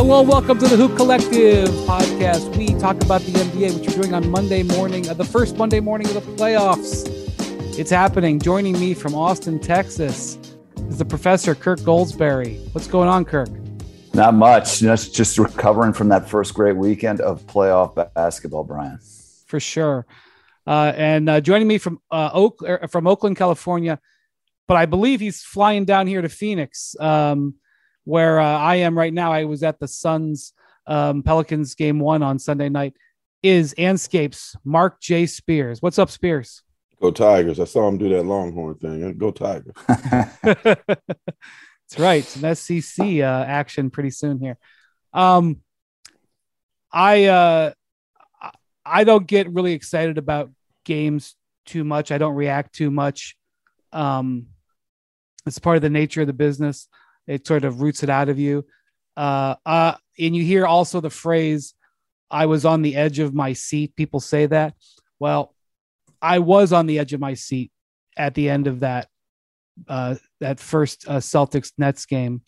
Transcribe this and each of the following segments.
Hello, welcome to the Hoop Collective podcast. We talk about the NBA, which we're doing on Monday morning, uh, the first Monday morning of the playoffs. It's happening. Joining me from Austin, Texas, is the professor Kirk Goldsberry. What's going on, Kirk? Not much. Just just recovering from that first great weekend of playoff basketball, Brian. For sure. Uh, and uh, joining me from uh, Oak er, from Oakland, California, but I believe he's flying down here to Phoenix. Um, where uh, I am right now. I was at the Suns um, Pelicans game one on Sunday night. Is Andscape's Marc J. Spears? What's up, Spears? Go Tigers! I saw him do that Longhorn thing. Go Tigers! That's right. Some SEC uh, action pretty soon here. Um, I uh, I don't get really excited about games too much. I don't react too much. Um, it's part of the nature of the business. It sort of roots it out of you. Uh, uh, and you hear also the phrase, I was on the edge of my seat. People say that. Well, I was on the edge of my seat at the end of that uh, that first uh, Celtics Nets game,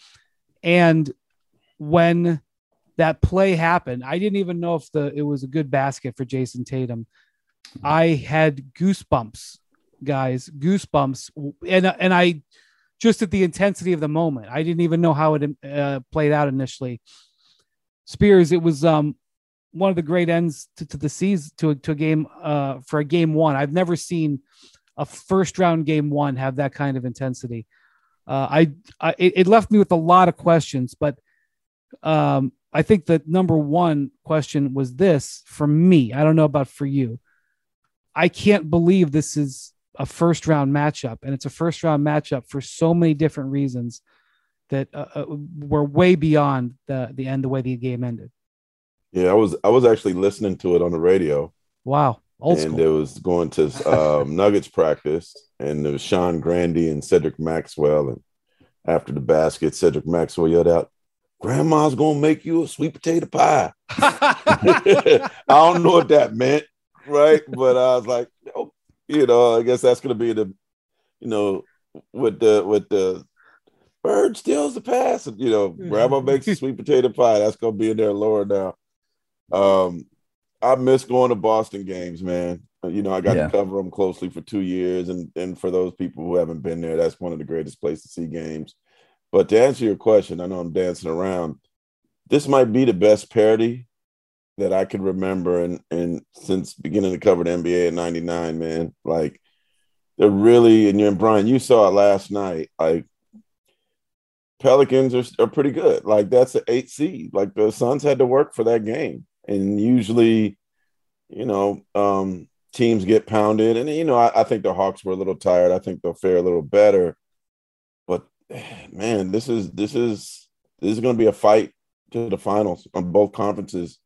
and when that play happened, I didn't even know if the it was a good basket for Jayson Tatum. I had goosebumps, guys, goosebumps, and and I just at the intensity of the moment. I didn't even know how it uh, played out initially. Spears, it was um, one of the great ends to, to the season to to a game uh, for a game one. I've never seen a first round game one have that kind of intensity. Uh, I, I it left me with a lot of questions, but um, I think the number one question was this for me. I don't know about for you. I can't believe this is a first round matchup, and it's a first round matchup for so many different reasons that uh, uh, were way beyond the the end the way the game ended. Yeah, I was I was actually listening to it on the radio. Wow, old and school. it was going to um, Nuggets practice, and there was Sean Grande and Cedric Maxwell, and after the basket, Cedric Maxwell yelled out, "Grandma's gonna make you a sweet potato pie." I don't know what that meant, right? But I was like, oh, you know, I guess that's going to be the, you know, with the with the bird steals the pass. You know, mm-hmm. grandma makes a sweet potato pie. That's going to be in there lower now. Um, I miss going to Boston games, man. You know, I got yeah. to cover them closely for two years, and and for those people who haven't been there, that's one of the greatest places to see games. But to answer your question, I know I'm dancing around. This might be the best parody that I could remember and and since beginning to cover the NBA in '99, man. Like they're really and you and Brian, you saw it last night. Like Pelicans are, are pretty good. Like that's an eight seed. Like the Suns had to work for that game, and usually, you know, um, teams get pounded. And you know, I, I think the Hawks were a little tired. I think they'll fare a little better. But man, this is this is this is going to be a fight to the finals on both conferences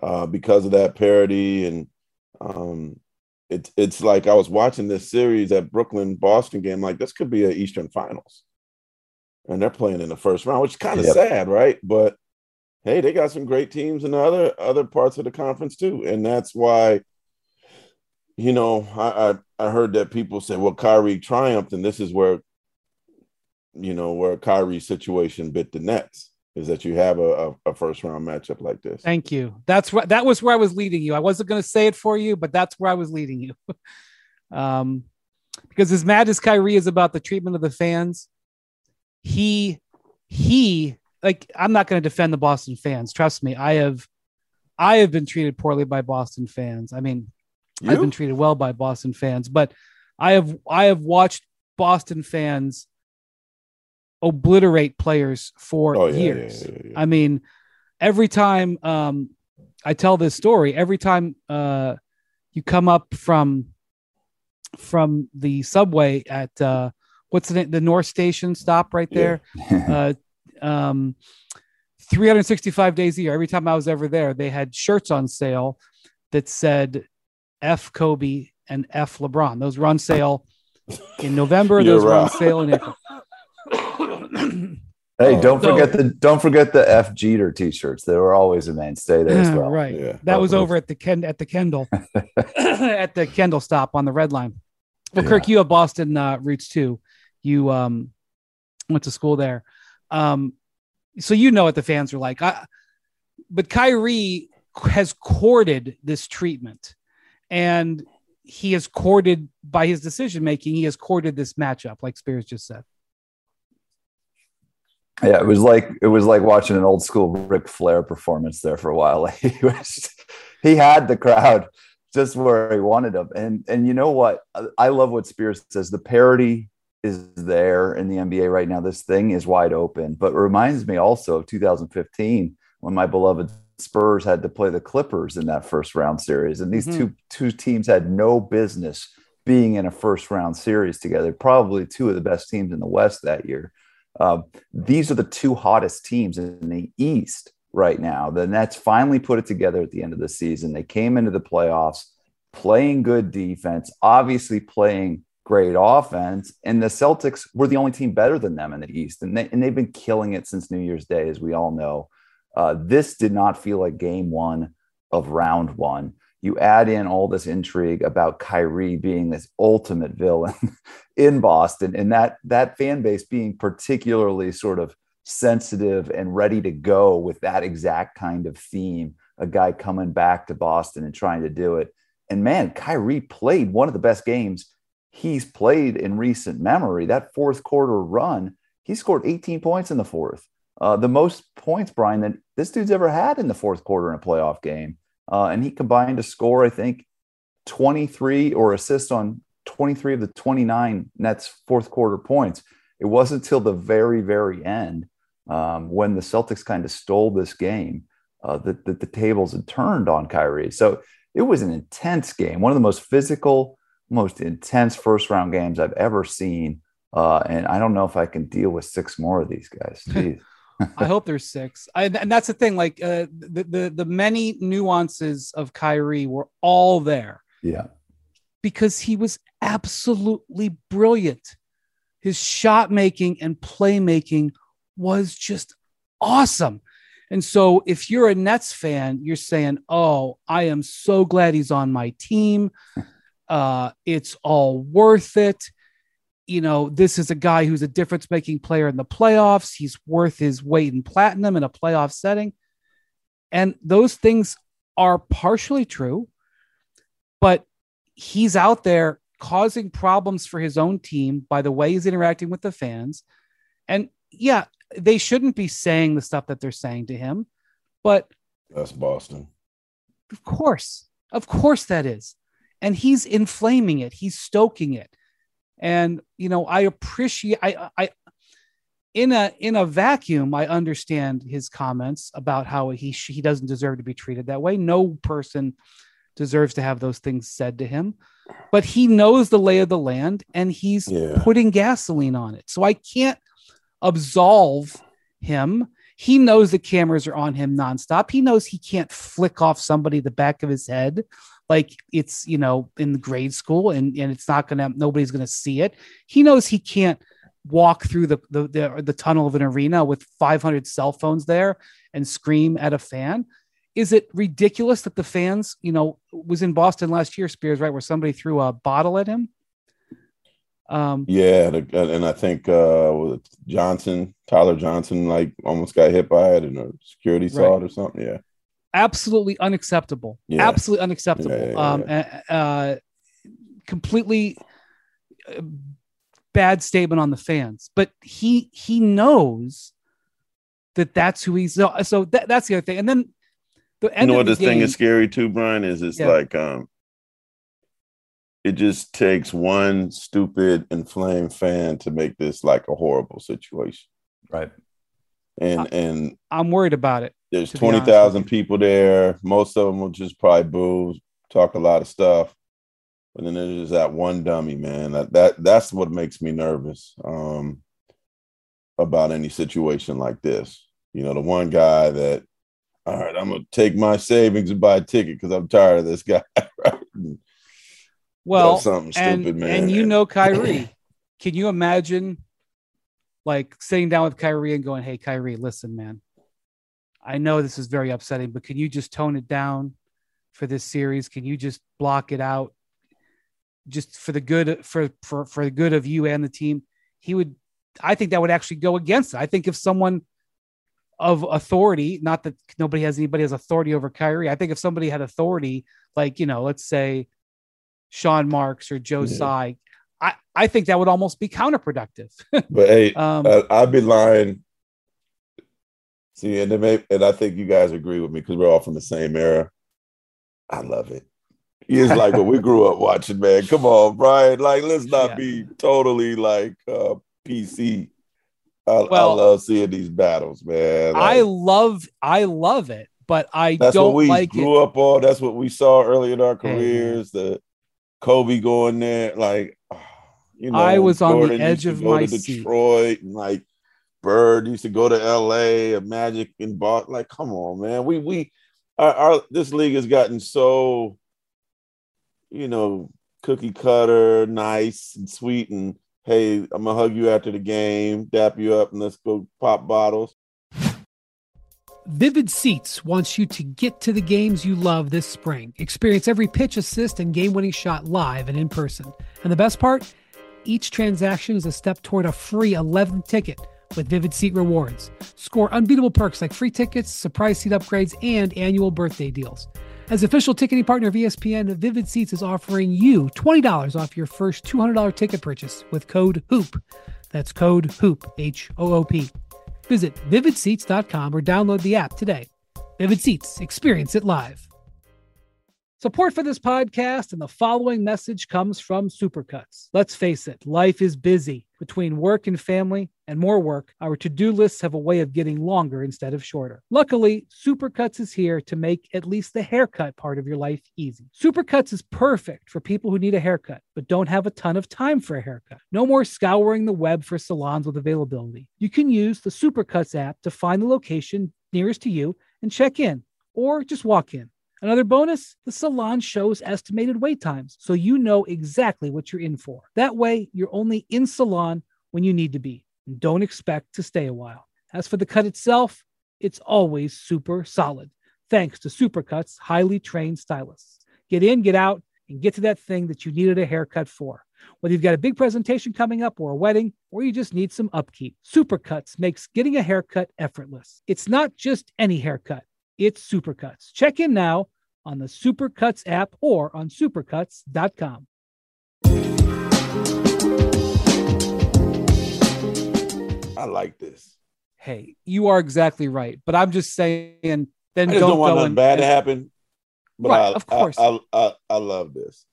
uh, because of that parody. And um, it's it's like I was watching this series at Brooklyn Boston game. Like this could be an Eastern Finals, and they're playing in the first round, which is kind of yep. sad, right? But hey, they got some great teams in other other parts of the conference too, and that's why. You know, I, I I heard that people say, "Well, Kyrie triumphed," and this is where, you know, where Kyrie's situation bit the Nets is that you have a, a, a, first round matchup like this. Thank you. That's what that was where I was leading you. I wasn't going to say it for you, but that's where I was leading you. um, because as mad as Kyrie is about the treatment of the fans, he he like I'm not going to defend the Boston fans. Trust me, I have I have been treated poorly by Boston fans. I mean, you? I've been treated well by Boston fans, but I have I have watched Boston fans obliterate players for oh, yeah, years. Yeah, yeah, I mean, every time um, I tell this story, every time uh, you come up from from the subway at uh, what's the the North Station stop right there. uh, um, 365 days a year. Every time I was ever there, they had shirts on sale that said F Kobe and F LeBron. Those were on sale in November. those right. were on sale in April. Hey, don't so, forget the don't forget the F Jeter t-shirts. They were always a mainstay there as well. Right. Yeah. That was over at the Ken at the Kendall at the Kendall stop on the red line. Well, yeah. Kirk, you have Boston uh, roots too. You um, went to school there. Um, so you know what the fans are like. I but Kyrie has courted this treatment, and he has courted by his decision making. He has courted this matchup, like Spears just said. Yeah, it was like it was like watching an old school Ric Flair performance there for a while. Like he was, he had the crowd just where he wanted them, and and you know what? I love what Spears says. The parity is there in the NBA right now. This thing is wide open, but reminds me also of 2015 when my beloved Spurs had to play the Clippers in that first round series, and these mm-hmm. two two teams had no business being in a first round series together. Probably two of the best teams in the West that year. Uh, these are the two hottest teams in the East right now. The Nets finally put it together at the end of the season. They came into the playoffs playing good defense, obviously playing great offense, and the Celtics were the only team better than them in the East, and, they, and they've been killing it since New Year's Day, as we all know. Uh, this did not feel like game one of round one. You add in all this intrigue about Kyrie being this ultimate villain in Boston, and that that fan base being particularly sort of sensitive and ready to go with that exact kind of theme. A guy coming back to Boston and trying to do it. And man, Kyrie played one of the best games he's played in recent memory. That fourth quarter run, he scored 18 points in the fourth. Uh, the most points, Brian, that this dude's ever had in the fourth quarter in a playoff game. Uh, and he combined to score, I think, 23 or assist on 23 of the 29 Nets fourth quarter points. It wasn't until the very, very end um, when the Celtics kind of stole this game uh, that, that the tables had turned on Kyrie. So it was an intense game, one of the most physical, most intense first round games I've ever seen. Uh, and I don't know if I can deal with six more of these guys. I hope there's six. I, and that's the thing. Like uh, the, the the many nuances of Kyrie were all there. Yeah, because he was absolutely brilliant. His shot making and playmaking was just awesome. And so, if you're a Nets fan, you're saying, "Oh, I am so glad he's on my team. Uh, it's all worth it." You know, this is a guy who's a difference making player in the playoffs. He's worth his weight in platinum in a playoff setting. And those things are partially true, but he's out there causing problems for his own team by the way he's interacting with the fans. And yeah, they shouldn't be saying the stuff that they're saying to him, but that's Boston. Of course. Of course that is. And he's inflaming it, he's stoking it and you know i appreciate i i in a in a vacuum i understand his comments about how he he doesn't deserve to be treated that way. No person deserves to have those things said to him but he knows the lay of the land and he's yeah. putting gasoline on it. So i can't absolve him. He knows the cameras are on him nonstop. He knows he can't flick off somebody the back of his head like it's you know in grade school and and it's not gonna nobody's gonna see it he knows he can't walk through the the, the, the tunnel of an arena with 500 cell phones there and scream at a fan is it ridiculous that the fans you know was in boston last year spears right where somebody threw a bottle at him um, yeah, and I think uh, Johnson, Tyler Johnson, like almost got hit by it, and a security right. saw it or something. Yeah, absolutely unacceptable. Yeah. Absolutely unacceptable. Yeah, yeah, um, uh, completely uh, bad statement on the fans. But he he knows that that's who he's. So, so that, that's the other thing. And then the end. You know what this game, thing is scary too, Brian? Is it's like um, it just takes one stupid inflamed fan to make this like a horrible situation. Right. And I, and I'm worried about it. There's twenty thousand people there. Most of them will just probably boo, talk a lot of stuff. But then there's just that one dummy, man. That that that's what makes me nervous um, about any situation like this. You know, the one guy that, all right, I'm gonna take my savings and buy a ticket because I'm tired of this guy. well, something stupid, and, man. And you know, Kyrie, can you imagine like sitting down with Kyrie and going, "Hey, Kyrie, listen, man." I know this is very upsetting, but can you just tone it down for this series? Can you just block it out just for the good for for for the good of you and the team? He would I think that would actually go against it. I think if someone of authority. Not that nobody has anybody has authority over Kyrie. I think if somebody had authority, like you know, let's say Sean Marks or Joe yeah. Tsai, I I think that would almost be counterproductive. but hey, um, I'd be lying. See, and may, and I think you guys agree with me because we're all from the same era. I love it. It's like what we grew up watching, man. Come on, Brian. Like, let's not yeah. be totally like uh, PC. I, well, I love seeing these battles, man. Like, I love, I love it, but I that's don't what we like grew it. up on. That's what we saw early in our careers. Hey. The Kobe going there, like, you know, I was on the edge of my Detroit, seat. and like Bird used to go to L.A. Magic and bought. Like, come on, man. We we our, our this league has gotten so, you know, cookie cutter, nice and sweet, and hey, I'm gonna hug you after the game, dap you up, and let's go pop bottles. Vivid Seats wants you to get to the games you love this spring. Experience every pitch, assist, and game winning shot live and in person. And the best part? Each transaction is a step toward a free 11th ticket with Vivid Seat rewards. Score unbeatable perks like free tickets, surprise seat upgrades, and annual birthday deals. As official ticketing partner of ESPN, Vivid Seats is offering you $20 off your first $200 ticket purchase with code HOOP. That's code HOOP, H O O P. Visit vividseats.com or download the app today. Vivid Seats, experience it live. Support for this podcast and the following message comes from Supercuts. Let's face it, life is busy. Between work and family and more work, our to do lists have a way of getting longer instead of shorter. Luckily, Supercuts is here to make at least the haircut part of your life easy. Supercuts is perfect for people who need a haircut but don't have a ton of time for a haircut. No more scouring the web for salons with availability. You can use the Supercuts app to find the location nearest to you and check in, or just walk in. Another bonus the salon shows estimated wait times, so you know exactly what you're in for. That way, you're only in salon when you need to be and don't expect to stay a while. As for the cut itself, it's always super solid, thanks to Supercut's highly trained stylists. Get in, get out, and get to that thing that you needed a haircut for. Whether you've got a big presentation coming up or a wedding, or you just need some upkeep, Supercuts makes getting a haircut effortless. It's not just any haircut, it's Supercuts. Check in now on the Supercuts app or on supercuts.com. I like this. Hey, you are exactly right. But I'm just saying, then I don't, don't want nothing bad to happen. But right, I, of course, I, I, I love this.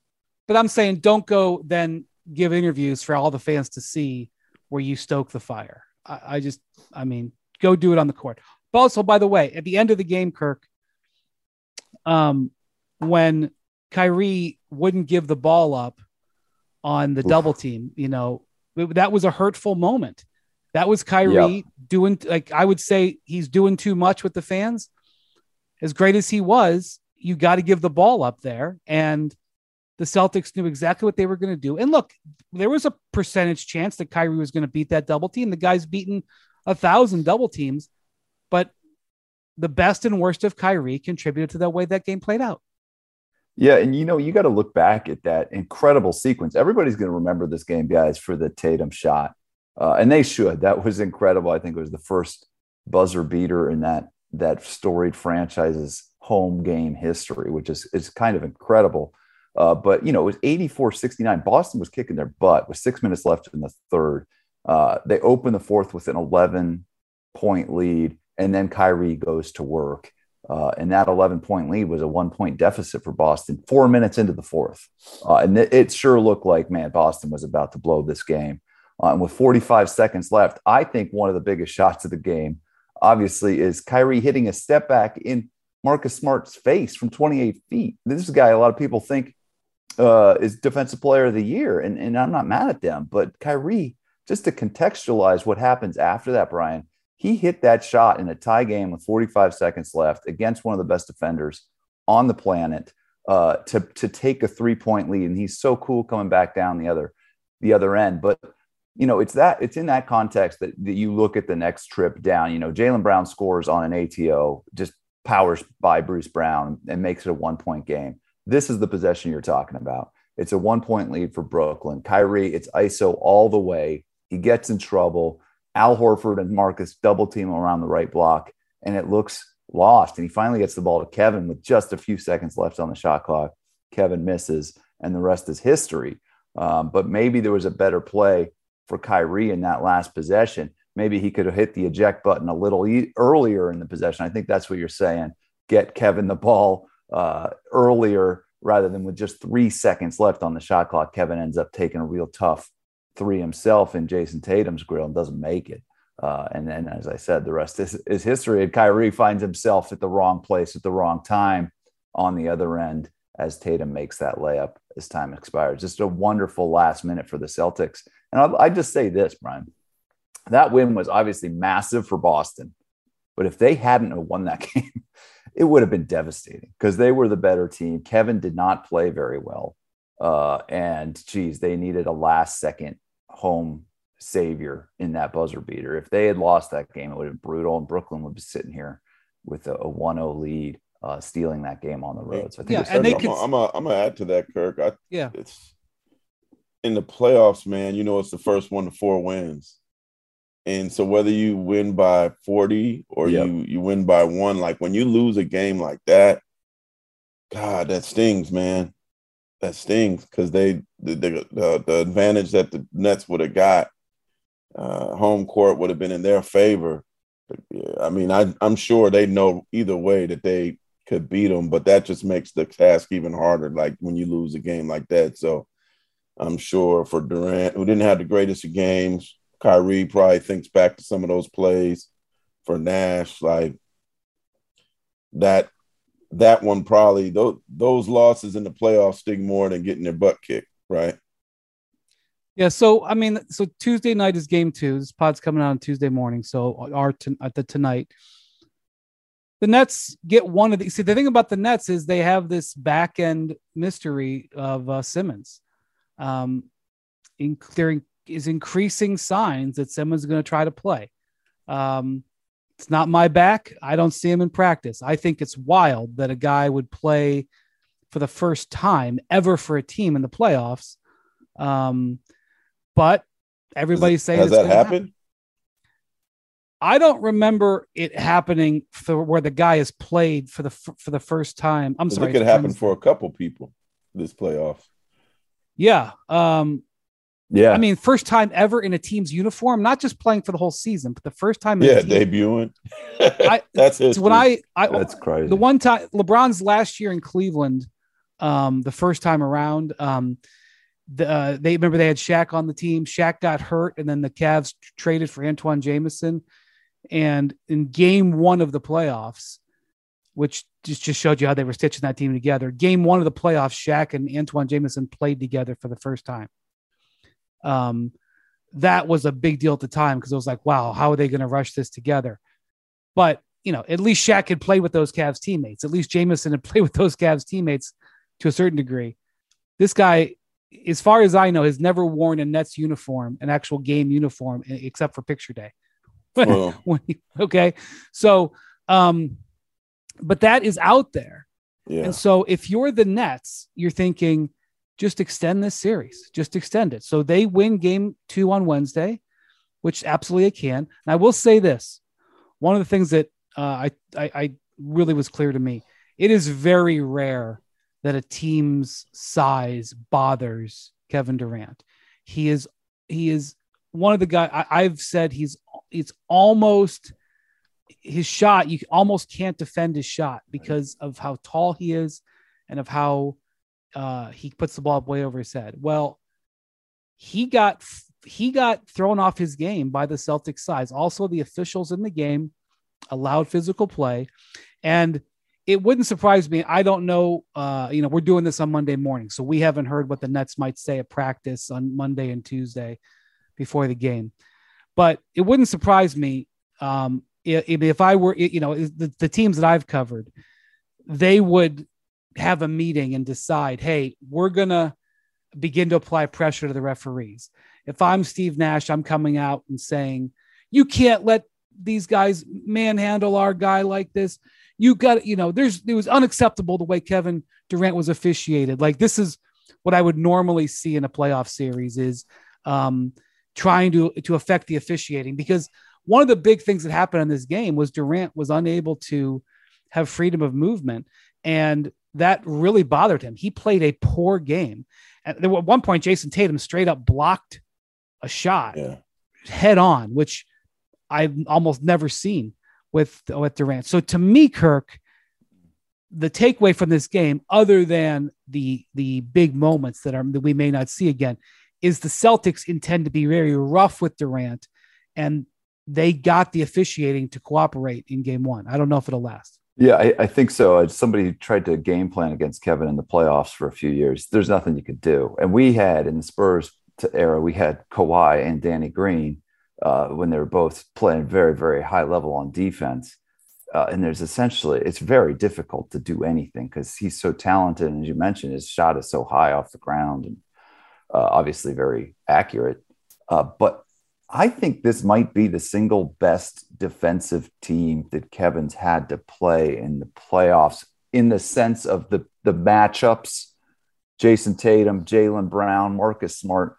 But I'm saying, don't go then give interviews for all the fans to see where you stoke the fire. I, I just, I mean, go do it on the court. But also, by the way, at the end of the game, Kirk, um, when Kyrie wouldn't give the ball up on the Oof. double team, you know, that was a hurtful moment. That was Kyrie yep. doing, like, I would say he's doing too much with the fans. As great as he was, you got to give the ball up there. And the Celtics knew exactly what they were going to do. And look, there was a percentage chance that Kyrie was going to beat that double team. The guy's beaten a thousand double teams, but the best and worst of Kyrie contributed to the way that game played out. Yeah, and you know, you got to look back at that incredible sequence. Everybody's going to remember this game, guys, for the Tatum shot, uh, and they should. That was incredible. I think it was the first buzzer beater in that that storied franchise's home game history, which is is kind of incredible. Uh, but you know, it was 84-69. Boston was kicking their butt with six minutes left in the third. Uh, they opened the fourth with an 11 point lead and then Kyrie goes to work. Uh, and that 11 point lead was a one point deficit for Boston four minutes into the fourth. Uh, and it, sure looked like, man, Boston was about to blow this game. Uh, and with 45 seconds left, I think one of the biggest shots of the game, obviously, is Kyrie hitting a step back in Marcus Smart's face from 28 feet. This guy, a lot of people think uh, is defensive player of the year. And, and I'm not mad at them, but Kyrie, just to contextualize what happens after that, Brian, he hit that shot in a tie game with 45 seconds left against one of the best defenders on the planet uh, to to take a three point lead, and he's so cool coming back down the other the other end. But you know, it's that it's in that context that, that you look at the next trip down. You know, Jaylen Brown scores on an ATO, just powers by Bruce Brown and makes it a one point game. This is the possession you're talking about. It's a one point lead for Brooklyn. Kyrie, it's ISO all the way. He gets in trouble Al Horford and Marcus double team around the right block, and it looks lost. And he finally gets the ball to Kevin with just a few seconds left on the shot clock. Kevin misses, and the rest is history. Um, but maybe there was a better play for Kyrie in that last possession. Maybe he could have hit the eject button a little e- earlier in the possession. I think that's what you're saying. Get Kevin the ball uh, earlier rather than with just three seconds left on the shot clock. Kevin ends up taking a real tough three himself in Jayson Tatum's grill and doesn't make it. Uh, and then, as I said, the rest is, is history. And Kyrie finds himself at the wrong place at the wrong time on the other end as Tatum makes that layup as time expires. Just a wonderful last minute for the Celtics. And I, I just say this, Brian, that win was obviously massive for Boston. But if they hadn't won that game, it would have been devastating because they were the better team. Kevin did not play very well. Uh, and geez, they needed a last second home savior in that buzzer beater. If they had lost that game, it would have been brutal. And Brooklyn would be sitting here with a, a 1 0 lead, uh, stealing that game on the road. So I think yeah, and they I'm, could- gonna- I'm gonna I'm gonna add to that, Kirk. I, Yeah. it's in the playoffs, man. You know, it's the first one to four wins, and so whether you win by forty or Yep. you you win by one, like when you lose a game like that, God, that stings, man. That stings because they the, the the advantage that the Nets would have got, uh, home court would have been in their favor. I mean, I I'm sure they know either way that they could beat them, but that just makes the task even harder. Like when you lose a game like that. So I'm sure for Durant, who didn't have the greatest of games, Kyrie probably thinks back to some of those plays. For Nash, like that, that one probably those those losses in the playoffs sting more than getting their butt kicked, right? Yeah, so I mean, so Tuesday night is game two. This pod's coming out on Tuesday morning, so our t- at the tonight. The Nets get one of these. See, the thing about the Nets is they have this back end mystery of uh, Simmons. Um, in, there is increasing signs that Simmons is going to try to play. Um, it's not my back. I don't see him in practice. I think it's wild that a guy would play for the first time ever for a team in the playoffs. Um, but everybody's saying Has it's that gonna happen. happened? I don't remember it happening for where the guy has played for the for the first time. I'm sorry, It could happen for a couple people this playoff. Yeah, um, Yeah. I mean, first time ever in a team's uniform, not just playing for the whole season, but the first time. Yeah, debuting. I- That's it. So when I, I that's crazy. the one time LeBron's last year in Cleveland, um, the first time around, um, the, uh, they remember they had Shaq on the team. Shaq got hurt, and then the Cavs traded for Antawn Jamison. And in game one of the playoffs, which just, just showed you how they were stitching that team together, game one of the playoffs, Shaq and Antawn Jamison played together for the first time. Um, that was a big deal at the time because it was like, wow, how are they going to rush this together? But you know, at least Shaq could play with those Cavs teammates. At least Jamison had played with those Cavs teammates to a certain degree. This guy, as far as I know, has never worn a Nets uniform, an actual game uniform, except for picture day. Well, he- okay. So, um, but that is out there. yeah. And so if you're the Nets, you're thinking, just extend this series, just extend it. So they win game two on Wednesday, which absolutely they can. And I will say this one of the things that uh, I, I, I really was clear to me it is very rare that a team's size bothers Kevin Durant. He is, he is one of the guys I, I've said he's, it's almost his shot. You almost can't defend his shot because of how tall he is and of how uh, he puts the ball way over his head. Well, he got he got thrown off his game by the Celtics size. Also, the officials in the game allowed physical play, and it wouldn't surprise me. I don't know. Uh, you know, we're doing this on Monday morning, so we haven't heard what the Nets might say at practice on Monday and Tuesday before the game. But it wouldn't surprise me um, if, if I were, you know, the, the teams that I've covered, they would have a meeting and decide, hey, we're gonna begin to apply pressure to the referees. If I'm Steve Nash, I'm coming out and saying, you can't let these guys manhandle our guy like this. You got, you know, there's it was unacceptable the way Kevin Durant was officiated. Like this is what I would normally see in a playoff series is um, trying to to affect the officiating because one of the big things that happened in this game was Durant was unable to have freedom of movement and that really bothered him. He played a poor game. At one point Jayson Tatum straight up blocked a shot Yeah. head on, which I've almost never seen with with Durant. So to me, Kirk, the takeaway from this game, other than the the big moments that are that we may not see again, is the Celtics intend to be very rough with Durant, and they got the officiating to cooperate in Game One. I don't know if it'll last. Yeah, I, I think so. As somebody tried to game plan against Kevin in the playoffs for a few years, there's nothing you could do. And we had in the Spurs era, we had Kawhi and Danny Green uh, when they were both playing very, very high level on defense. Uh, and there's essentially, it's very difficult to do anything because he's so talented. And as you mentioned, his shot is so high off the ground and uh, obviously very accurate. Uh, but I think this might be the single best defensive team that Kevin's had to play in the playoffs in the sense of the, the matchups. Jayson Tatum, Jaylen Brown, Marcus Smart.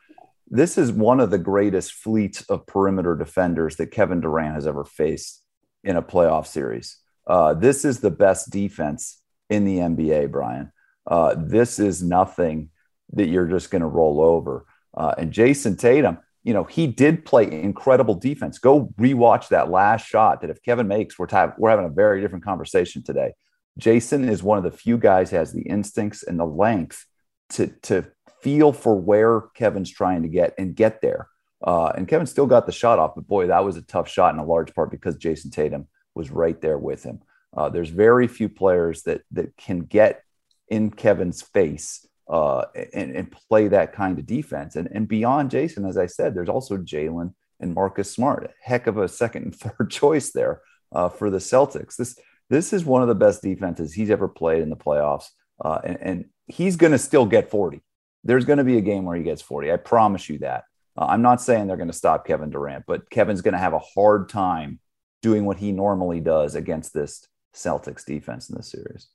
This is one of the greatest fleets of perimeter defenders that Kevin Durant has ever faced in a playoff series. Uh, this is the best defense in the NBA, Brian. Uh, this is nothing that you're just going to roll over. Uh, and Jayson Tatum, you know, he did play incredible defense. Go rewatch that last shot that if Kevin makes, we're, we're having a very different conversation today. Jayson is one of the few guys has the instincts and the length to, to feel for where Kevin's trying to get and get there. Uh, and Kevin still got the shot off, but boy, that was a tough shot in a large part because Jayson Tatum was right there with him. Uh, there's very few players that that can get in Kevin's face uh, and, and, play that kind of defense. And, and beyond Jayson, as I said, there's also Jaylen and Marcus Smart, heck of a second and third choice there uh, for the Celtics. This this is one of the best defenses he's ever played in the playoffs, uh, and, and he's going to still get 40. There's going to be a game where he gets 40. I promise you that. Uh, I'm not saying they're going to stop Kevin Durant, but Kevin's going to have a hard time doing what he normally does against this Celtics defense in this series.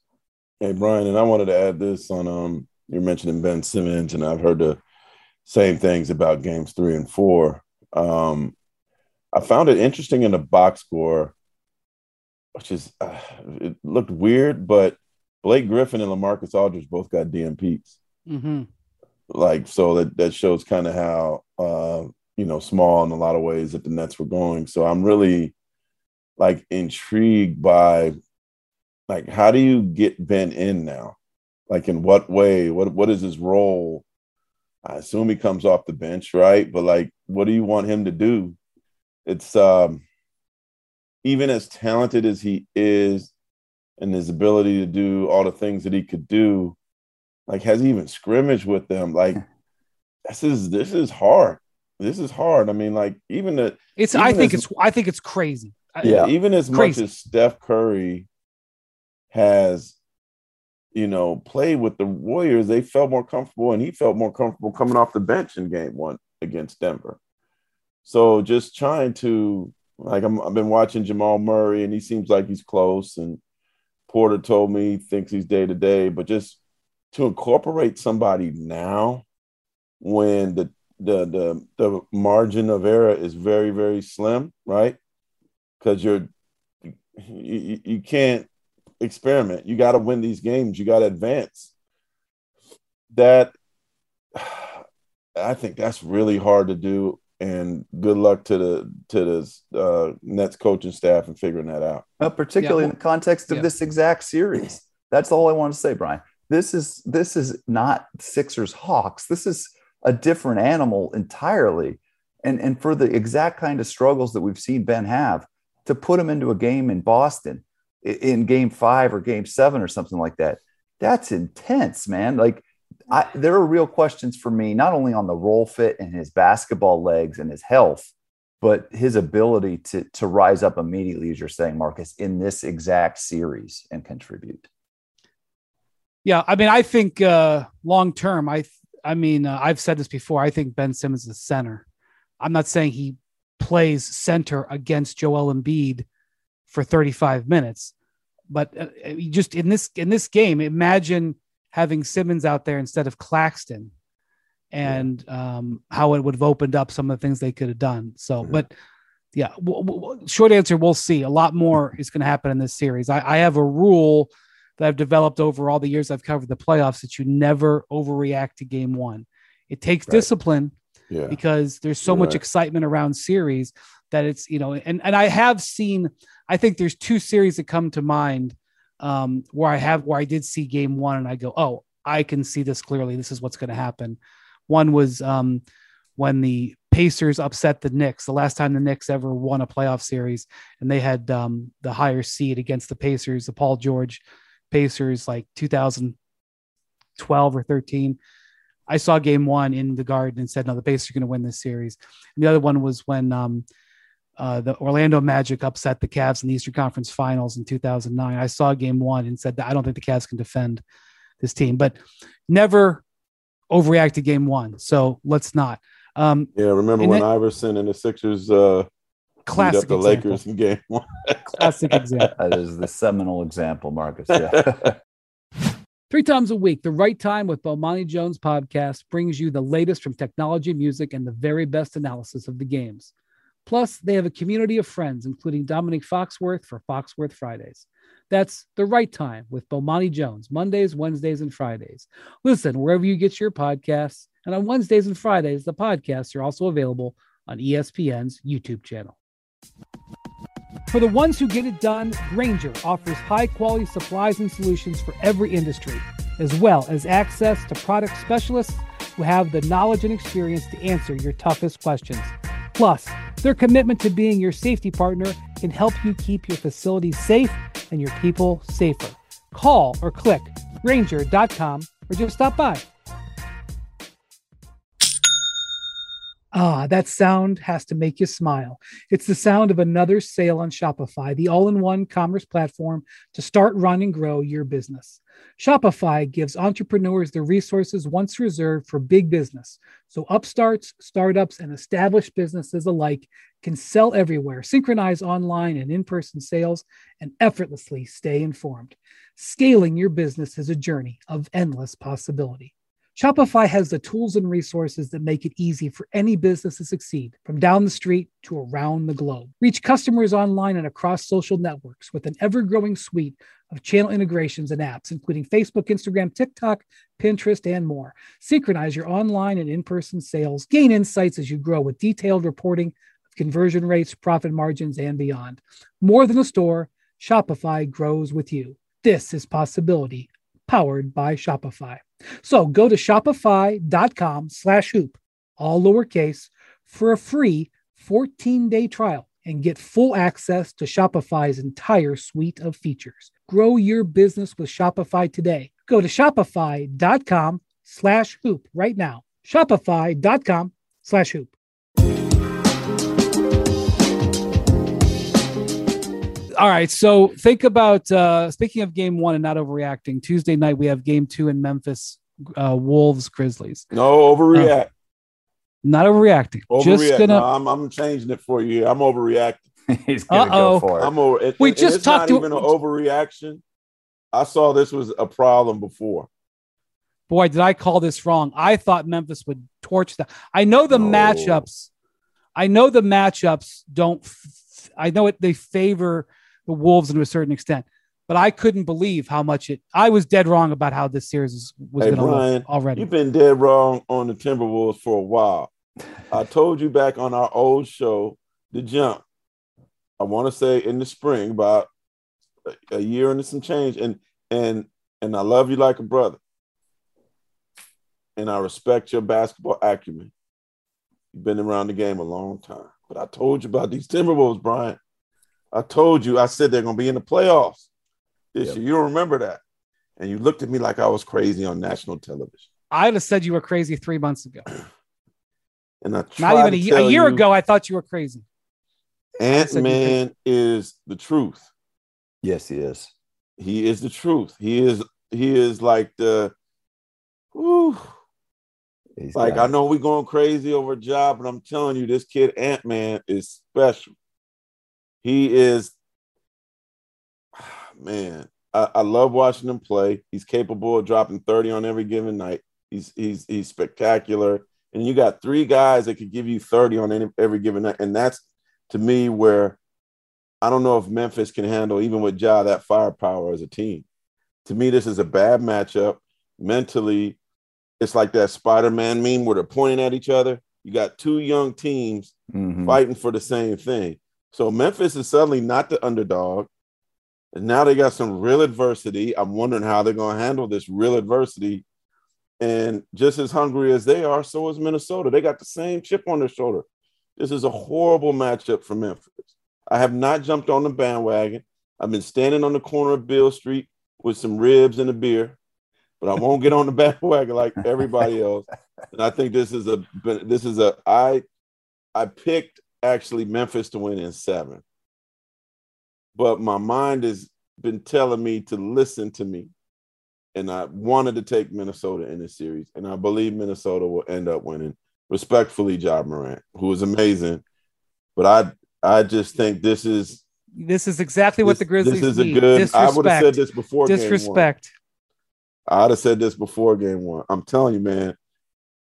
Hey Brian, and I wanted to add this on um you're mentioning Ben Simmons, and I've heard the same things about games three and four. Um, I found it interesting in the box score, which is uh, it looked weird, but Blake Griffin and Lamarcus Aldridge both got DNPs. Mm-hmm. Like so that that shows kind of how uh, you know small in a lot of ways that the Nets were going. So I'm really like intrigued by like how do you get Ben in now? Like in what way? What what is his role? I assume he comes off the bench, right? But like, what do you want him to do? It's um even as talented as he is and his ability to do all the things that he could do, like has he even scrimmaged with them? Like this is this is hard. This is hard. I mean, like even the it's even I think as, it's I think it's crazy. Yeah, even as crazy. much as Steph Curry has you know, play with the Warriors, they felt more comfortable, and he felt more comfortable coming off the bench in Game One against Denver. So just trying to like i have been watching Jamal Murray, and he seems like he's close. And Porter told me he thinks he's day to day, but just to incorporate somebody now when the the the the margin of error is very very slim, right? Because you're you, you can't experiment. You got to win these games. You got to advance. That I think that's really hard to do. And good luck to the to the uh, Nets coaching staff and figuring that out. Uh, particularly yeah, in the context of yeah. this exact series. That's all I want to say, Brian. This is this is not Sixers Hawks. This is a different animal entirely. And and for the exact kind of struggles that we've seen Ben have, to put him into a game in Boston in game five or game seven or something like that. That's intense, man. Like, I, there are real questions for me, not only on the role fit and his basketball legs and his health, but his ability to, to rise up immediately, as you're saying, Marcus, in this exact series and contribute. Yeah. I mean, I think uh, long term, I, I mean, uh, I've said this before. I think Ben Simmons is a center. I'm not saying he plays center against Joel Embiid for 35 minutes. But uh, just in this in this game, imagine having Simmons out there instead of Claxton. and um, how it would have opened up some of the things they could have done. So, but yeah, w- w- short answer, we'll see. A lot more is going to happen in this series. I, I have a rule that I've developed over all the years I've covered the playoffs that you never overreact to game one. It takes Right. discipline Yeah. because there's so You're much right. excitement around series that it's you know and and I have seen I think there's two series that come to mind um where I have where I did see game 1 and I go oh I can see this clearly. This is what's going to happen. One was um when the Pacers upset the Knicks the last time the Knicks ever won a playoff series and they had um the higher seed against the Pacers the Paul George Pacers like 2012 or 13 I saw game one in the garden and said, no, the Pacers are going to win this series. And the other one was when um, uh, the Orlando Magic upset the Cavs in the Eastern Conference Finals in 2009. I saw game one and said that I don't think the Cavs can defend this team, but never overreact to game one. So let's not. Um, Yeah. Remember when that- Iverson and the Sixers uh, beat classic up the example. Lakers in game one? Classic example. That is the seminal example, Marcus. Yeah. Three times a week, the right time with Bomani Jones podcast brings you the latest from technology, music, and the very best analysis of the games. Plus, they have a community of friends, including Domonique Foxworth for Foxworth Fridays. That's the right time with Bomani Jones, Mondays, Wednesdays, and Fridays. Listen wherever you get your podcasts. And on Wednesdays and Fridays, the podcasts are also available on ESPN's YouTube channel. For the ones who get it done, Grainger offers high quality supplies and solutions for every industry, as well as access to product specialists who have the knowledge and experience to answer your toughest questions. Plus, their commitment to being your safety partner can help you keep your facilities safe and your people safer. Call or click Grainger.com or just stop by. Ah, that sound has to make you smile. It's the sound of another sale on Shopify, the all in one commerce platform to start, run, and grow your business. Shopify gives entrepreneurs the resources once reserved for big business. So upstarts, startups, and established businesses alike can sell everywhere, synchronize online and in person sales, and effortlessly stay informed. Scaling your business is a journey of endless possibility. Shopify has the tools and resources that make it easy for any business to succeed, from down the street to around the globe. Reach customers online and across social networks with an ever growing suite of channel integrations and apps, including Facebook, Instagram, TikTok, Pinterest, and more. Synchronize your online and in person sales, gain insights as you grow with detailed reporting of conversion rates, profit margins, and beyond. More than a store, Shopify grows with you. This is possibility powered by Shopify. So go to shopify.com slash hoop, all lowercase, for a free 14 day trial and get full access to Shopify's entire suite of features. Grow your business with Shopify today. Go to shopify.com slash hoop right now. Shopify.com slash hoop. All right. So think about uh speaking of game one and not overreacting. Tuesday night we have game two in Memphis, uh Wolves Grizzlies. No, overreact. Not overreacting. overreact. Just gonna No, I'm, I'm changing it for you. I'm overreacting. He's gonna Uh-oh. go for it. I'm over. It, We and just it's talked not to- even an overreaction. I saw this was a problem before. boy, did I call this wrong. I thought Memphis would torch them. I know the No. matchups. I know the matchups don't f- I know it they favor the Wolves to a certain extent, but I couldn't believe how much it I was dead wrong about how this series was, Hey, gonna Brian, already. You've been dead wrong on the Timberwolves for a while. I told you back on our old show, The Jump. I want to say in the spring, about a- a year and some change, and and and I love you like a brother, and I respect your basketball acumen. You've been around the game a long time, but I told you about these Timberwolves, Brian. I told you, I said they're going to be in the playoffs this Yep. year. You remember that, and you looked at me like I was crazy on national television. I'd have said you were crazy three months ago. And I Not even a, to a tell year you, ago, I thought you were crazy. Ant Man is the truth. yes, he is. He is the truth. He is he is like the whew, like I know we're going crazy over a job, but I'm telling you, this kid Ant Man is special. He is man. I, I love watching him play. He's capable of dropping 30 on every given night. He's he's he's spectacular. And you got three guys that could give you 30 on any, every given night. And that's to me where I don't know if Memphis can handle, even with Ja, that firepower as a team. To me, this is a bad matchup. Mentally, it's like that Spider-Man meme where they're pointing at each other. You got two young teams Mhm. fighting for the same thing. So Memphis is suddenly not the underdog. And now they got some real adversity. I'm wondering how they're going to handle this real adversity. And just as hungry as they are, so is Minnesota. They got the same chip on their shoulder. This is a horrible matchup for Memphis. I have not jumped on the bandwagon. I've been standing on the corner of Beale Street with some ribs and a beer, but I won't get on the bandwagon like everybody else. And I think this is a this is a I I picked actually Memphis to win in seven, but my mind has been telling me to listen to me, and I wanted to take Minnesota in this series, and I believe Minnesota will end up winning. Respectfully, Ja Morant, who is amazing, but I I just think this is This is exactly what the Grizzlies This is a need. good. I would have said this before. Game one. Disrespect. I'd have said this before game one. I'm telling you, man,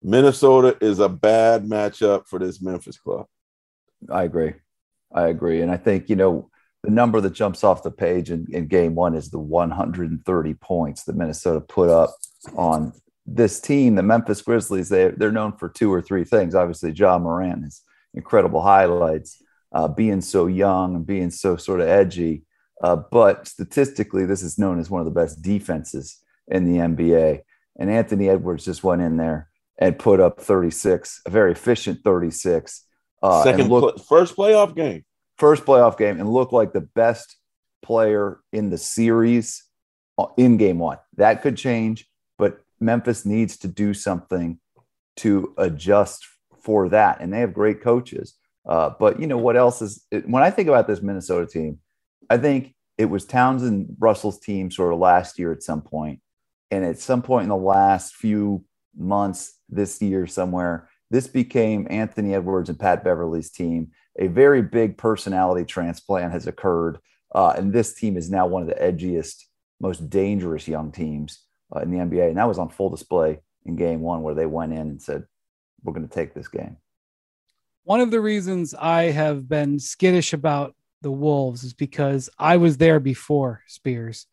Minnesota is a bad matchup for this Memphis club. I agree. I agree. And I think, you know, the number that jumps off the page in, in game one is the 130 points that Minnesota put up on this team, the Memphis Grizzlies. They, they're known for two or three things. Obviously, Ja Morant has incredible highlights, uh, being so young and being so sort of edgy. Uh, but statistically, this is known as one of the best defenses in the NBA. And Anthony Edwards just went in there and put up 36, a very efficient 36. Uh, Second, look- pl- first playoff game. first playoff game and look like the best player in the series uh, in game one. That could change, but Memphis needs to do something to adjust for that. And they have great coaches. Uh, but you know what else is when I think about this Minnesota team, I think it was Towns and Russell's team sort of last year at some point, and at some point in the last few months this year somewhere, this became Anthony Edwards and Pat Beverley's team. A very big personality transplant has occurred, uh, and this team is now one of the edgiest, most dangerous young teams uh, in the NBA. And that was on full display in Game One, where they went in and said, "We're going to take this game." One of the reasons I have been skittish about the Wolves is because I was there before Spears.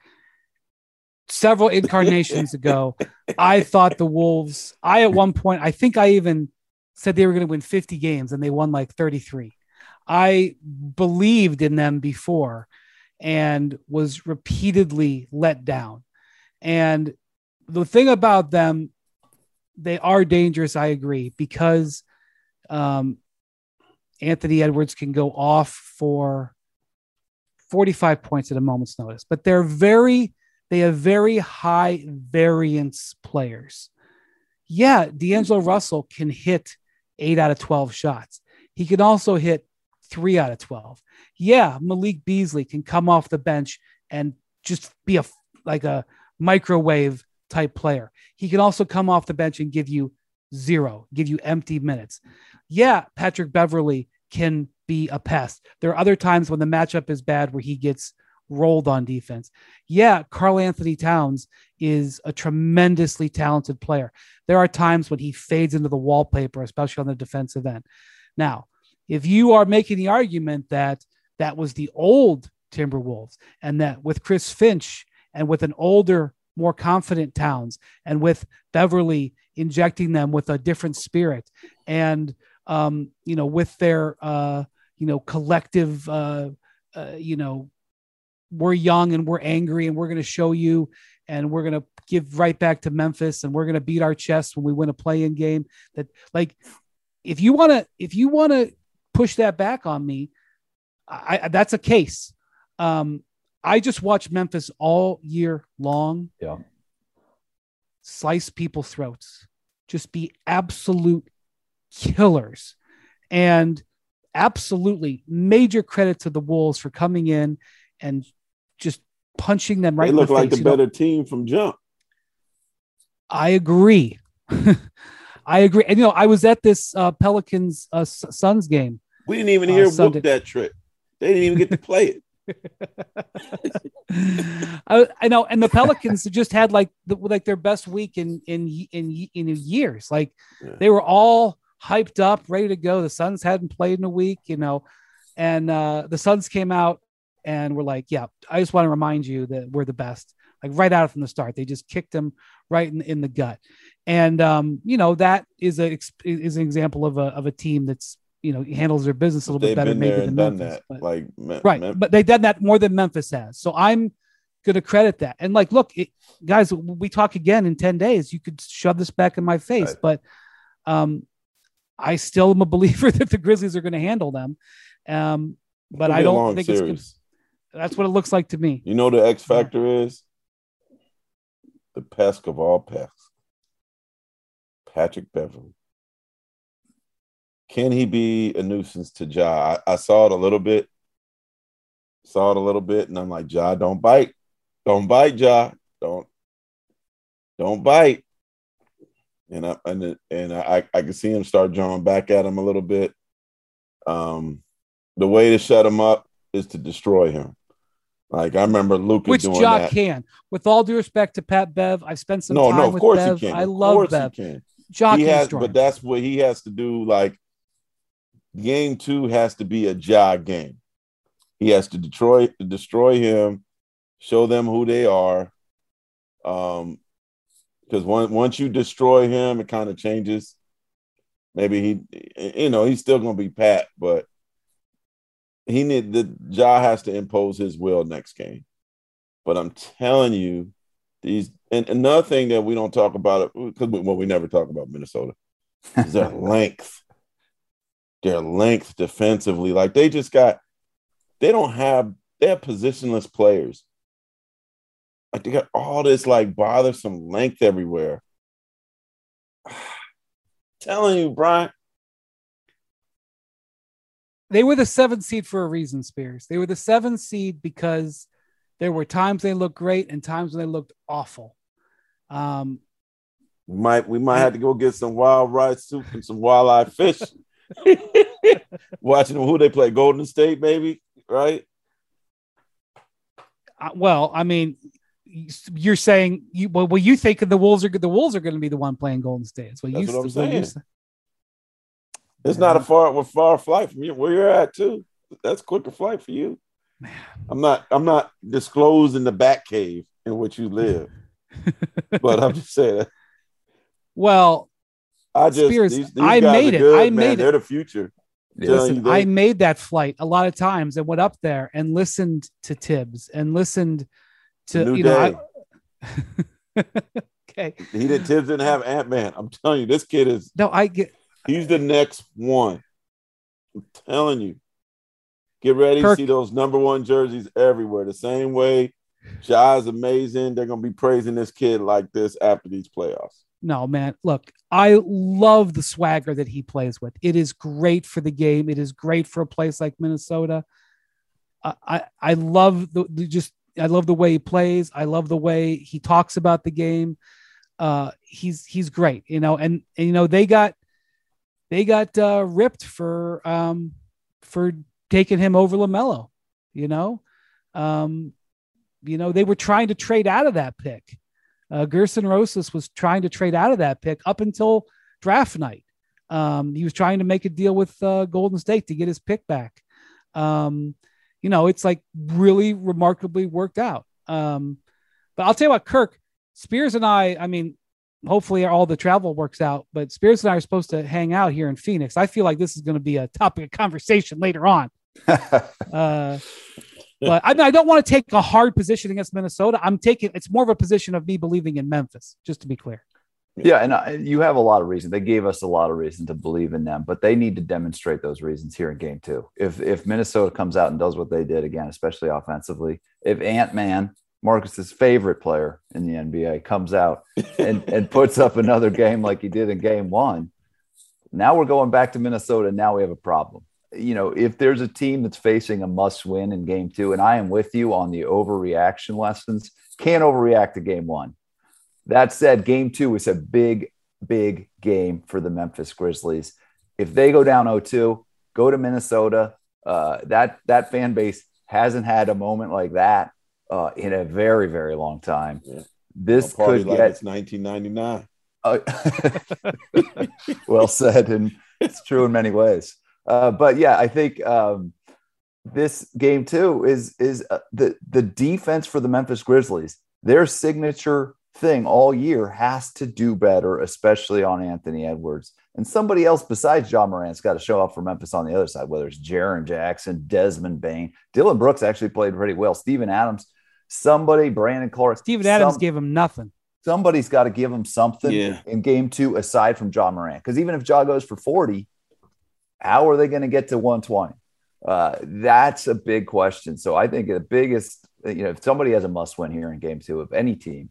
Several incarnations ago, I thought the Wolves, I at one point, I think I even said they were going to win 50 games and they won like 33. I believed in them before and was repeatedly let down. And the thing about them, they are dangerous, I agree, because um, Anthony Edwards can go off for 45 points at a moment's notice, but they're very, they have very high variance players. Yeah, D'Angelo Russell can hit eight out of 12 shots. He can also hit three out of 12. Yeah, Malik Beasley can come off the bench and just be a like a microwave type player. He can also come off the bench and give you zero, give you empty minutes. Yeah, Patrick Beverley can be a pest. There are other times when the matchup is bad where he gets rolled on defense. Yeah, Karl-Anthony Towns is a tremendously talented player. There are times when he fades into the wallpaper, especially on the defensive end. Now, if you are making the argument that that was the old Timberwolves and that with Chris Finch and with an older, more confident Towns and with Beverley injecting them with a different spirit and um, you know, with their uh, you know, collective uh, uh, you know, we're young and we're angry and we're going to show you and we're going to give right back to Memphis and we're going to beat our chest when we win a play-in game that like if you want to if you want to push that back on me I, I that's a case um I just watch Memphis all year long Yeah. slice people's throats just be absolute killers and absolutely major credit to the Wolves for coming in and just punching them right they look the like face. the You know, better team from jump. I agree. I agree. And you know, I was at this uh, Pelicans uh, Suns game. We didn't even Uh, hear whoop that trick. They didn't even get to play it. I, I know, and the Pelicans just had like the, like their best week in in in in years. Like Yeah. they were all hyped up, ready to go. The Suns hadn't played in a week, you know, and uh, the Suns came out and were like, "Yeah, I just want to remind you that we're the best." Like right out from the start, they just kicked them right in, in the gut, and um, you know that is a is an example of a of a team that's you know handles their business a little bit They've better been maybe than done Memphis. that. but- Like right Mem- but they've done that more than memphis has so i'm going to credit that and like look it, guys we talk again in 10 days you could shove this back in my face Right. but um i still am a believer that the grizzlies are going to handle them um but i don't think it's gonna, that's what it looks like to me You know the X factor is the pest of all pests. Patrick Beverley. Can he be a nuisance to Ja? I, I saw it a little bit. Saw it a little bit, and I'm like, Ja, don't bite. Don't bite, Ja. Don't don't bite. And I and and I I can see him start drawing back at him a little bit. Um, the way to shut him up is to destroy him. Like I remember Lucas which doing Ja that. can with all due respect to pat bev i've spent some no, time no, of with course bev he can. i Of love bev he can. Ja he has, but that's what he has to do. Like game two has to be a Ja game. He has to destroy destroy him, show them who they are. Um, because once once you destroy him, it kind of changes. Maybe he, you know, he's still gonna be Pat, but he need the Ja has to impose his will next game. But I'm telling you, these and another thing that we don't talk about it because we, well, we never talk about Minnesota is their length. Their length defensively, like they just got, they don't have they have positionless players. Like they got all this like bothersome length everywhere. telling you, Brian, they were the seventh seed for a reason, Spears. They were the seventh seed because there were times they looked great and times when they looked awful. Um, might we might have to go get some wild rice soup and some wildlife fish. Watching who they play, Golden State, maybe, right? uh, well, I mean, you're saying you well, well you think the Wolves are the Wolves are going to be the one playing Golden State. That's what That's you what I'm what you saying. say. It's not a far a far flight from you where you're at too. That's quicker flight for you. I'm not I'm not disclosing the back cave in which you live, but I'm just saying. Well, I just Spears, these, these I made it. Good, I man. made it. They're the future. Listen, I made that flight a lot of times and went up there and listened to Thibs and listened to New you know. I, okay, He did Thibs didn't have Ant Man. I'm telling you, this kid is no, I get he's the next one. I'm telling you. Get ready Kirk- see those number one jerseys everywhere. The same way Ja's amazing. They're gonna be praising this kid like this after these playoffs. no man. Look, I love the swagger that he plays with. It is great for the game. It is great for a place like Minnesota. I I, I love the, the just I love the way he plays. I love the way he talks about the game. Uh, he's he's great, you know, and, and you know they got they got uh, ripped for um, for taking him over LaMelo. You know, um, you know they were trying to trade out of that pick. Uh, Gerson Rosas was trying to trade out of that pick up until draft night. Um, he was trying to make a deal with uh, Golden State to get his pick back. Um, you know, it's like really remarkably worked out. Um, but I'll tell you what, Kirk Spears and I, I mean, hopefully all the travel works out, but Spears and I are supposed to hang out here in Phoenix. I feel like this is going to be a topic of conversation later on. Uh, but I, mean, I don't want to take a hard position against Minnesota. I'm taking it's more of a position of me believing in Memphis, just to be clear. Yeah, and uh, you have a lot of reason. They gave us a lot of reason to believe in them, but they need to demonstrate those reasons here in game two. If if Minnesota comes out and does what they did again, especially offensively, if Ant Man, Marcus's favorite player in the NBA, comes out and, and puts up another game like he did in game one, now we're going back to Minnesota. Now we have a problem. You know, if there's a team that's facing a must win in game two, and I am with you on the overreaction lessons, can't overreact to game one. That said, game two is a big, big game for the Memphis Grizzlies. If they go down 0 2, go to Minnesota. Uh, that, that fan base hasn't had a moment like that uh, in a very, very long time. Yeah. This could like get it's 1999. uh, well said, and it's true in many ways. Uh, but yeah, I think um, this game too is is uh, the the defense for the Memphis Grizzlies. Their signature thing all year has to do better, especially on Anthony Edwards. And somebody else besides Ja Morant's got to show up for Memphis on the other side, whether it's Jaren Jackson, Desmond Bane, Dillon Brooks actually played pretty well. Steven Adams, somebody, Brandon Clarke. Steven Adams some- gave him nothing. somebody's got to give him something Yeah. in game two aside from Ja Morant. Because even if Ja goes for 40, how are they going to get to 120? Uh, that's a big question. So I think the biggest, you know, if somebody has a must win here in game two of any team,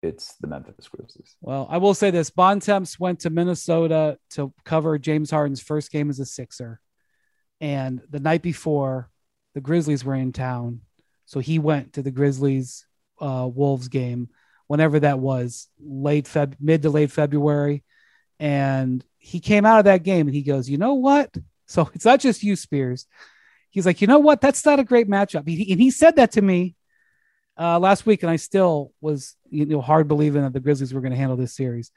it's the Memphis Grizzlies. Well, I will say this: Bontemps went to Minnesota to cover James Harden's first game as a Sixer, and the night before, the Grizzlies were in town, so he went to the Grizzlies uh, Wolves game, whenever that was, late Feb, mid to late February, and he came out of that game and he goes, "You know what? So it's not just you, Spears." He's like, "You know what? That's not a great matchup." He, and he said that to me uh, last week, and I still was you know hard believing that the Grizzlies were going to handle this series.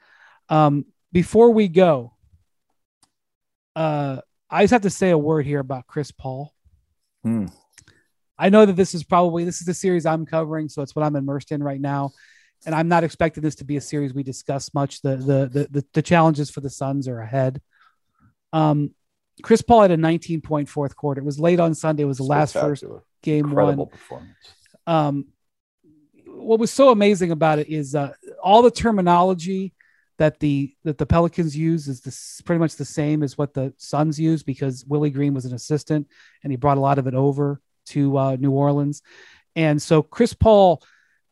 Um, before we go, uh, I just have to say a word here about Chris Paul. Hmm. I know that this is probably this is the series I'm covering, so it's what I'm immersed in right now, and I'm not expecting this to be a series we discuss much. The the the the, the challenges for the Suns are ahead. Um, Chris Paul had a 19 point fourth quarter. It was late on Sunday. It was the last first game Incredible one performance. um, what was so amazing about it is uh, all the terminology that the that the Pelicans use is this pretty much the same as what the Suns use because Willie Green was an assistant and he brought a lot of it over to uh, New Orleans, and so Chris Paul.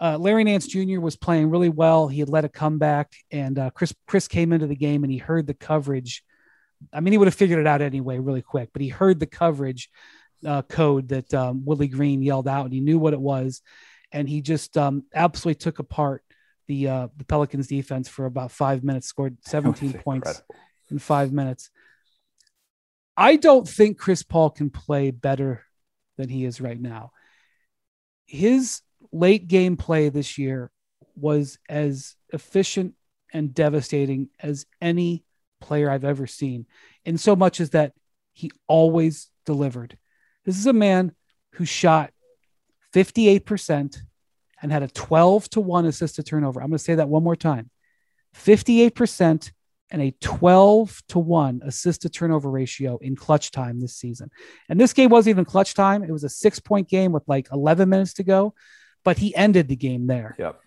Uh, Larry Nance Jr. was playing really well. He had led a comeback, and uh, Chris Chris came into the game and he heard the coverage. I mean, he would have figured it out anyway, really quick. But he heard the coverage uh, code that um, Willie Green yelled out, and he knew what it was, and he just um, absolutely took apart the uh, the Pelicans defense for about five minutes. Scored 17 points Incredible. in five minutes. I don't think Chris Paul can play better than he is right now. His late game play this year was as efficient and devastating as any player I've ever seen, in so much as that he always delivered. This is a man who shot 58% and had a 12 to 1 assist to turnover. I'm going to say that one more time 58% and a 12 to 1 assist to turnover ratio in clutch time this season. And this game wasn't even clutch time. It was a six point game with like 11 minutes to go, but he ended the game there. Yep.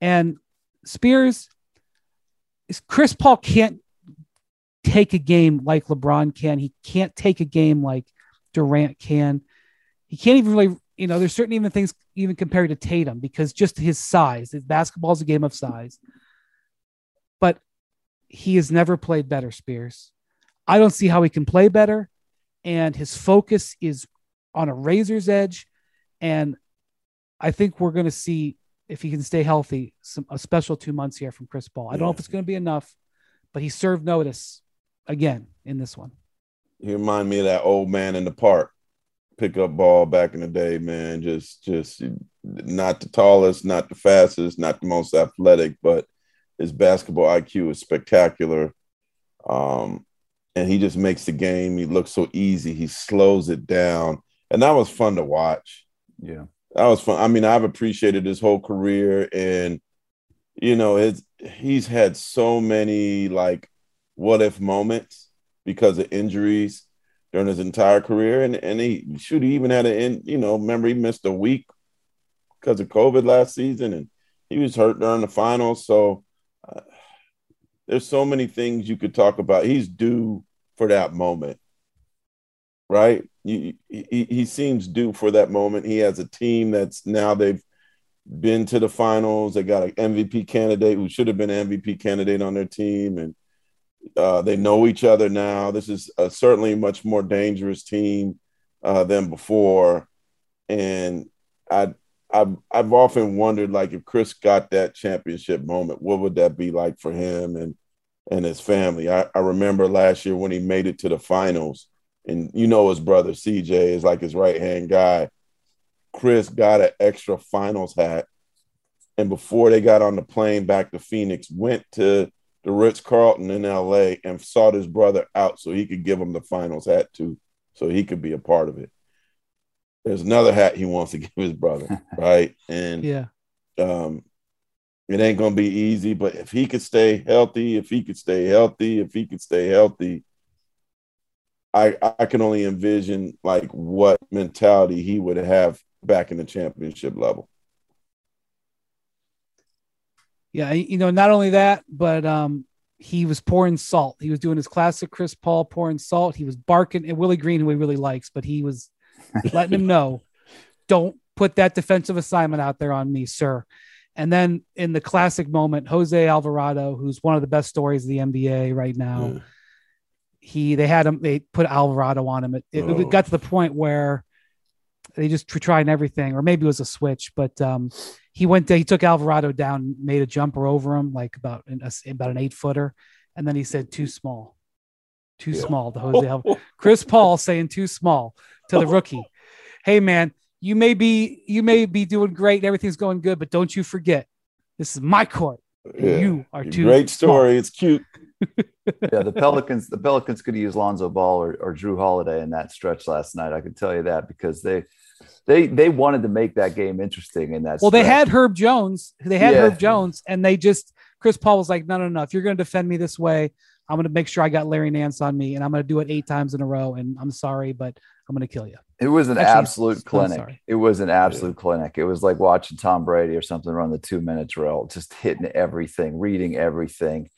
And Spears, is Chris Paul can't take a game like LeBron can. He can't take a game like Durant can. He can't even really, you know, there's certain even things even compared to Tatum because just his size. Basketball is a game of size. He has never played better, Spears. I don't see how he can play better. And his focus is on a razor's edge. And I think we're going to see, if he can stay healthy, some a special two months here from Chris Paul. I don't know if it's going to be enough, but he served notice again in this one. You remind me of that old man in the park, pick up ball back in the day, man. Just, just not the tallest, not the fastest, not the most athletic, but his basketball IQ is spectacular. Um, and he just makes the game. He looks so easy. He slows it down, and that was fun to watch. Yeah. That was fun. I mean, I've appreciated his whole career, and you know, it's he's had so many like what if moments because of injuries during his entire career, and and he shoot he even had an you know remember he missed a week because of COVID last season, and he was hurt during the finals. So there's so many things you could talk about. He's due for that moment, right? You, he, he seems due for that moment. He has a team that's now they've been to the finals. They got an MVP candidate who should have been an MVP candidate on their team, and uh, they know each other now. This is a certainly much more dangerous team uh, than before, and I. I've, I've often wondered, like, if Chris got that championship moment, what would that be like for him and and his family? I, I remember last year when he made it to the finals, and you know his brother CJ is like his right hand guy, Chris got an extra finals hat. And before they got on the plane back to Phoenix, went to the Ritz Carlton in LA and sought his brother out so he could give him the finals hat too, so he could be a part of it. There's another hat he wants to give his brother, right? And Yeah. um, it ain't gonna be easy, but if he could stay healthy, if he could stay healthy, if he could stay healthy, I I can only envision like what mentality he would have back in the championship level. Yeah, you know, not only that, but um, he was pouring salt. He was doing his classic Chris Paul pouring salt. He was barking at Willie Green, who he really likes, but he was letting him know, don't put that defensive assignment out there on me, sir. And then in the classic moment, Jose Alvarado, who's one of the best stories of the NBA right now, Yeah. he they had him they put Alvarado on him. It, it, Oh. it got to the point where they just trying everything, or maybe it was a switch, but um, he went to, he took Alvarado down, made a jumper over him, like about an, about an eight footer, and then he said too small, too Yeah. small to Jose. Alvarado. Chris Paul saying too small to the oh. rookie. Hey man, you may be you may be doing great, and everything's going good, but don't you forget, this is my court. Yeah. You are too Great small. story. It's cute. yeah, the Pelicans, the Pelicans could use Lonzo Ball or, or Jrue Holiday in that stretch last night. I can tell you that because they they they wanted to make that game interesting in that. Well, they had Herb Jones. They had Yeah. Herb Jones, and they just Chris Paul was like, no, no, no. If you're going to defend me this way, I'm going to make sure I got Larry Nance on me, and I'm going to do it eight times in a row. And I'm sorry, but I'm going to kill you. It was an Actually, absolute I'm clinic. sorry. It was an absolute clinic. It was like watching Tom Brady or something run the two minute drill, just hitting everything, reading everything,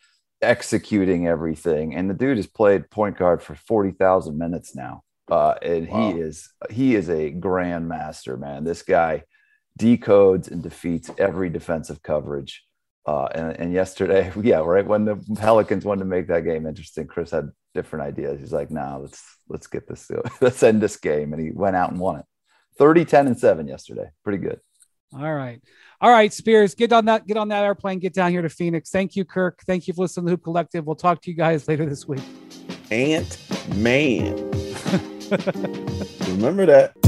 executing everything. And the dude has played point guard for 40,000 minutes now. Uh, and Wow. he is he is a grandmaster, man. This guy decodes and defeats every defensive coverage. Uh, and, and yesterday, yeah, right when the Pelicans wanted to make that game interesting, Chris had different ideas. He's like, "No, let's let's get this, let's end this game," and he went out and won it. 30, 10, and seven yesterday. Pretty good. All right, all right, Spears, get on that, get on that airplane, get down here to Phoenix. Thank you, Kirk. Thank you for listening to the Hoop Collective. We'll talk to you guys later this week. Ant Man. Remember that.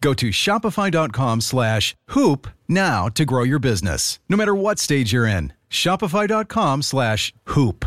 Go to shopify.com slash hoop now to grow your business, no matter what stage you're in. Shopify.com slash hoop.